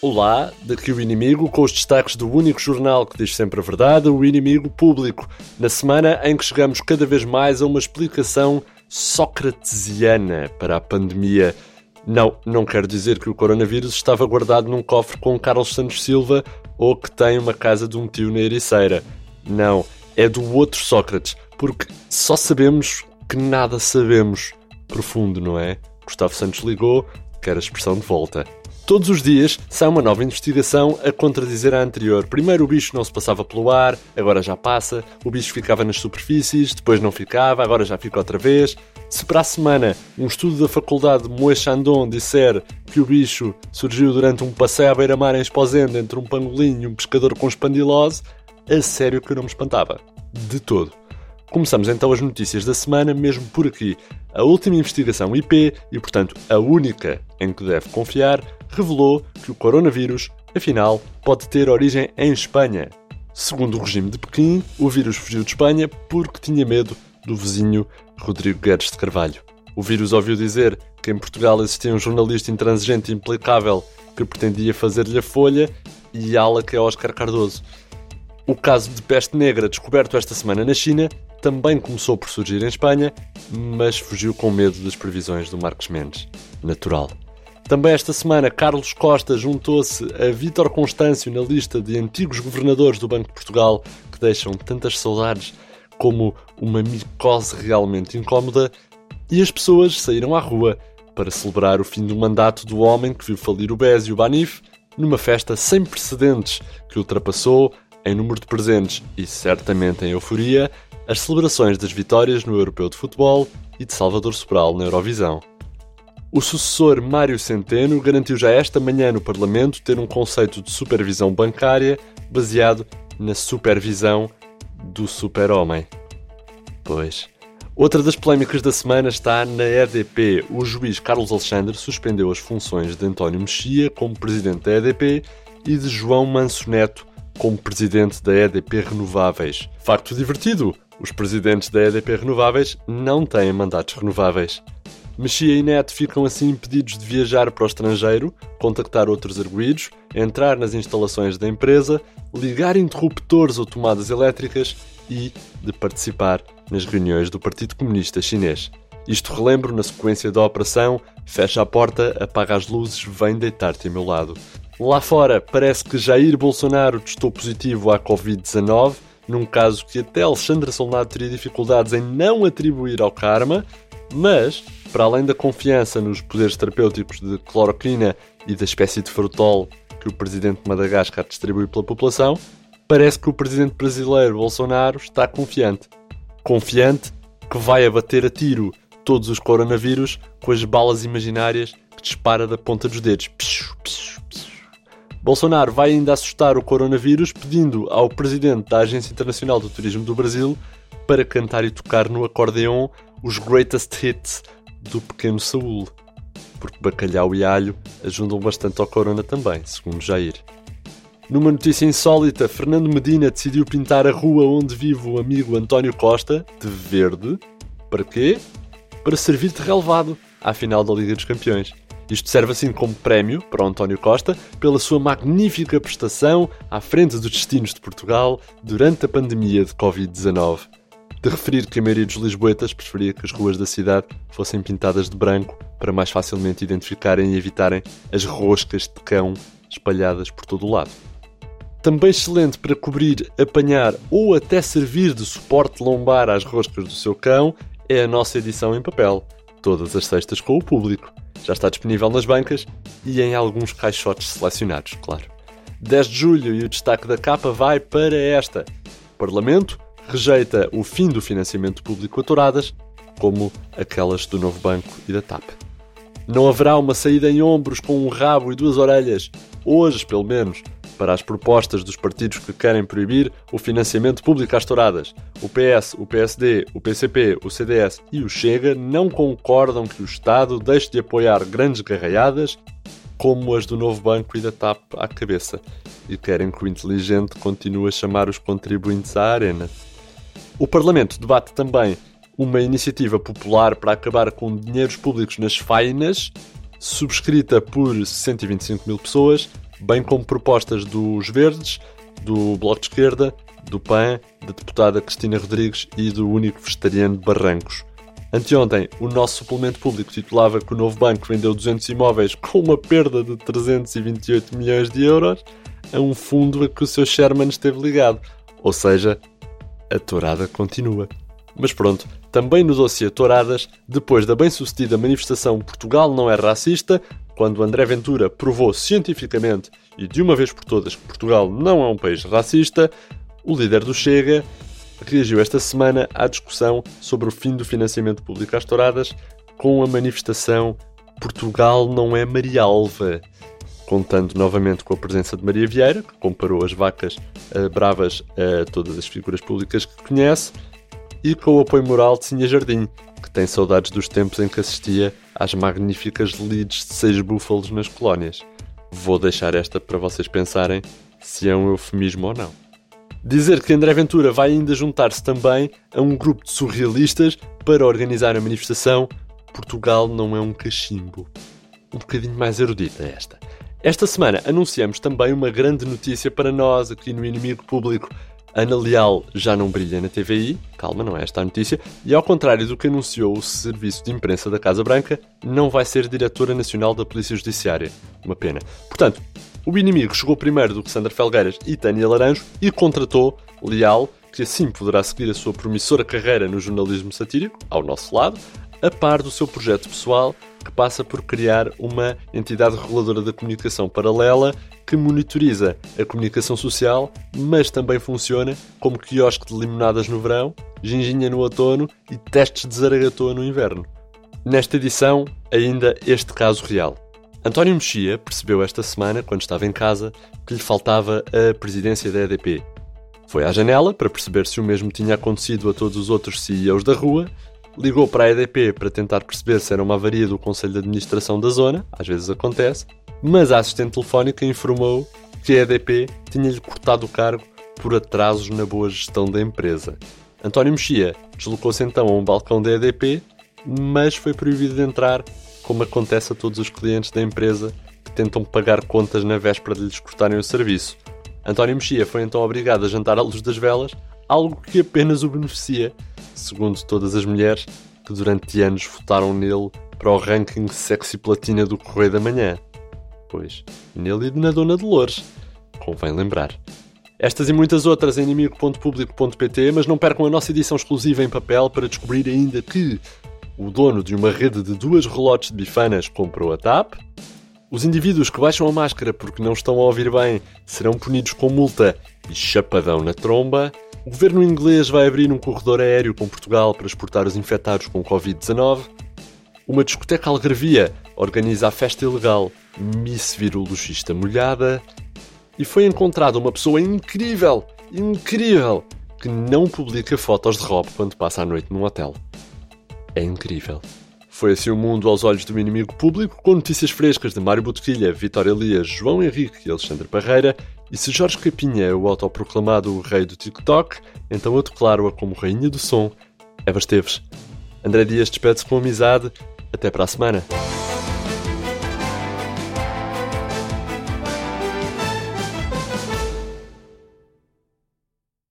Olá, daqui o Inimigo, com os destaques do único jornal que diz sempre a verdade, o Inimigo Público, na semana em que chegamos cada vez mais a uma explicação socratesiana para a pandemia. Não, não quero dizer que o coronavírus estava guardado num cofre com Carlos Santos Silva ou que tem uma casa de um tio na Ericeira. Não, é do outro Sócrates, porque só sabemos que nada sabemos. Profundo, não é? Gustavo Santos ligou, quer a expressão de volta. Todos os dias sai uma nova investigação a contradizer a anterior. Primeiro o bicho não se passava pelo ar, agora já passa. O bicho ficava nas superfícies, depois não ficava, agora já fica outra vez. Se para a semana um estudo da faculdade de Moe Chandon disser que o bicho surgiu durante um passeio à beira-mar em Esposende entre um pangolim e um pescador com espandilose, a sério que eu não me espantava. De todo. Começamos então as notícias da semana, mesmo por aqui. A última investigação IP, e portanto a única em que deve confiar, revelou que o coronavírus, afinal, pode ter origem em Espanha. Segundo o regime de Pequim, o vírus fugiu de Espanha porque tinha medo do vizinho Rodrigo Guedes de Carvalho. O vírus ouviu dizer que em Portugal existia um jornalista intransigente e implicável que pretendia fazer-lhe a folha e ala que é Oscar Cardoso. O caso de peste negra descoberto esta semana na China também começou por surgir em Espanha, mas fugiu com medo das previsões do Marcos Mendes. Natural. Também esta semana, Carlos Costa juntou-se a Vítor Constâncio na lista de antigos governadores do Banco de Portugal que deixam tantas saudades como uma micose realmente incómoda, e as pessoas saíram à rua para celebrar o fim do mandato do homem que viu falir o BES e o Banif numa festa sem precedentes que ultrapassou em número de presentes e certamente em euforia, as celebrações das vitórias no Europeu de Futebol e de Salvador Sobral na Eurovisão. O sucessor Mário Centeno garantiu já esta manhã no Parlamento ter um conceito de supervisão bancária baseado na supervisão do super-homem. Pois. Outra das polémicas da semana está na EDP. O juiz Carlos Alexandre suspendeu as funções de António Mexia como presidente da EDP e de João Manso Neto como presidente da EDP Renováveis. Facto divertido: os presidentes da EDP Renováveis não têm mandatos renováveis. Mexia e Neto ficam assim impedidos de viajar para o estrangeiro, contactar outros arguídos, entrar nas instalações da empresa, ligar interruptores ou tomadas elétricas e de participar nas reuniões do Partido Comunista Chinês. Isto relembro na sequência da operação Fecha a porta, apaga as luzes, vem deitar-te a meu lado. Lá fora, parece que Jair Bolsonaro testou positivo à Covid-19, num caso que até Alexandre Solnado teria dificuldades em não atribuir ao karma, mas, para além da confiança nos poderes terapêuticos de cloroquina e da espécie de frutol que o presidente de Madagascar distribui pela população, parece que o presidente brasileiro Bolsonaro está confiante. Confiante que vai abater a tiro todos os coronavírus com as balas imaginárias que dispara da ponta dos dedos. Psiu, psiu, psiu. Bolsonaro vai ainda assustar o coronavírus pedindo ao presidente da Agência Internacional do Turismo do Brasil para cantar e tocar no acordeon os greatest hits do pequeno Saúl. Porque bacalhau e alho ajudam bastante ao corona também, segundo Jair. Numa notícia insólita, Fernando Medina decidiu pintar a rua onde vive o amigo António Costa de verde. Para quê? Para servir de relevado à final da Liga dos Campeões. Isto serve assim como prémio para o António Costa pela sua magnífica prestação à frente dos destinos de Portugal durante a pandemia de Covid-19. De referir que a maioria dos lisboetas preferia que as ruas da cidade fossem pintadas de branco para mais facilmente identificarem e evitarem as roscas de cão espalhadas por todo o lado. Também excelente para cobrir, apanhar ou até servir de suporte lombar às roscas do seu cão é a nossa edição em papel, todas as sextas com o público. Já está disponível nas bancas e em alguns caixotes selecionados, claro. 10 de julho e o destaque da capa vai para esta. Parlamento rejeita o fim do financiamento público a touradas, como aquelas do Novo Banco e da TAP. Não haverá uma saída em ombros com um rabo e duas orelhas, hoje pelo menos, para as propostas dos partidos que querem proibir o financiamento público às touradas. O PS, o PSD, o PCP, o CDS e o Chega não concordam que o Estado deixe de apoiar grandes garraiadas como as do Novo Banco e da TAP à cabeça e querem que o inteligente continue a chamar os contribuintes à arena. O Parlamento debate também uma iniciativa popular para acabar com dinheiros públicos nas fainas, subscrita por 125 mil pessoas bem como propostas dos Verdes, do Bloco de Esquerda, do PAN, da deputada Cristina Rodrigues e do único vegetariano de Barrancos. Anteontem, o nosso suplemento público titulava que o novo banco vendeu 200 imóveis com uma perda de 328 milhões de euros a um fundo a que o seu Sherman esteve ligado. Ou seja, a tourada continua. Mas pronto, também no dossiê Touradas, depois da bem-sucedida manifestação Portugal não é racista, quando André Ventura provou cientificamente e de uma vez por todas que Portugal não é um país racista, o líder do Chega reagiu esta semana à discussão sobre o fim do financiamento público às touradas com a manifestação Portugal não é Marialva, contando novamente com a presença de Maria Vieira, que comparou as vacas uh, bravas a todas as figuras públicas que conhece, e com o apoio moral de Sinha Jardim, que tem saudades dos tempos em que assistia às magníficas leads de seis búfalos nas colónias. Vou deixar esta para vocês pensarem se é um eufemismo ou não. Dizer que André Ventura vai ainda juntar-se também a um grupo de surrealistas para organizar a manifestação Portugal não é um cachimbo. Um bocadinho mais erudita esta. Esta semana anunciamos também uma grande notícia para nós aqui no Inimigo Público. Ana Leal já não brilha na TVI, calma, não é esta a notícia, e ao contrário do que anunciou o Serviço de Imprensa da Casa Branca, não vai ser Diretora Nacional da Polícia Judiciária. Uma pena. Portanto, o inimigo chegou primeiro do que Sandra Felgueiras e Tânia Laranjo e contratou Leal, que assim poderá seguir a sua promissora carreira no jornalismo satírico, ao nosso lado, a par do seu projeto pessoal, que passa por criar uma entidade reguladora da comunicação paralela que monitoriza a comunicação social, mas também funciona como quiosque de limonadas no verão, ginginha no outono e testes de zaragatua no inverno. Nesta edição, ainda este caso real. António Mexia percebeu esta semana, quando estava em casa, que lhe faltava a presidência da EDP. Foi à janela para perceber se o mesmo tinha acontecido a todos os outros CEOs da rua, ligou para a EDP para tentar perceber se era uma avaria do Conselho de Administração da zona, às vezes acontece, mas a assistente telefónica informou que a EDP tinha-lhe cortado o cargo por atrasos na boa gestão da empresa. António Mexia deslocou-se então a um balcão da EDP, mas foi proibido de entrar como acontece a todos os clientes da empresa que tentam pagar contas na véspera de lhes cortarem o serviço. António Mexia foi então obrigado a jantar à luz das velas, algo que apenas o beneficia, segundo todas as mulheres que durante anos votaram nele para o ranking sexy platina do Correio da Manhã. Pois, nele e na Dona Dolores, convém lembrar. Estas e muitas outras em inimigo.público.pt, mas não percam a nossa edição exclusiva em papel para descobrir ainda que o dono de uma rede de duas relotes de bifanas comprou a TAP. Os indivíduos que baixam a máscara porque não estão a ouvir bem serão punidos com multa e chapadão na tromba. O governo inglês vai abrir um corredor aéreo com Portugal para exportar os infectados com Covid-19. Uma discoteca algarvia organiza a festa ilegal Miss Virologista Molhada. E foi encontrada uma pessoa incrível, incrível, que não publica fotos de roupa quando passa a noite num hotel é incrível. Foi assim o mundo aos olhos do inimigo público, com notícias frescas de Mário Botequilha, Vitória Elias, João Henrique e Alexandre Parreira. E se Jorge Capinha é o autoproclamado rei do TikTok, então eu declaro-a como rainha do som, Eva Esteves. André Dias despede-se com amizade. Até para a semana.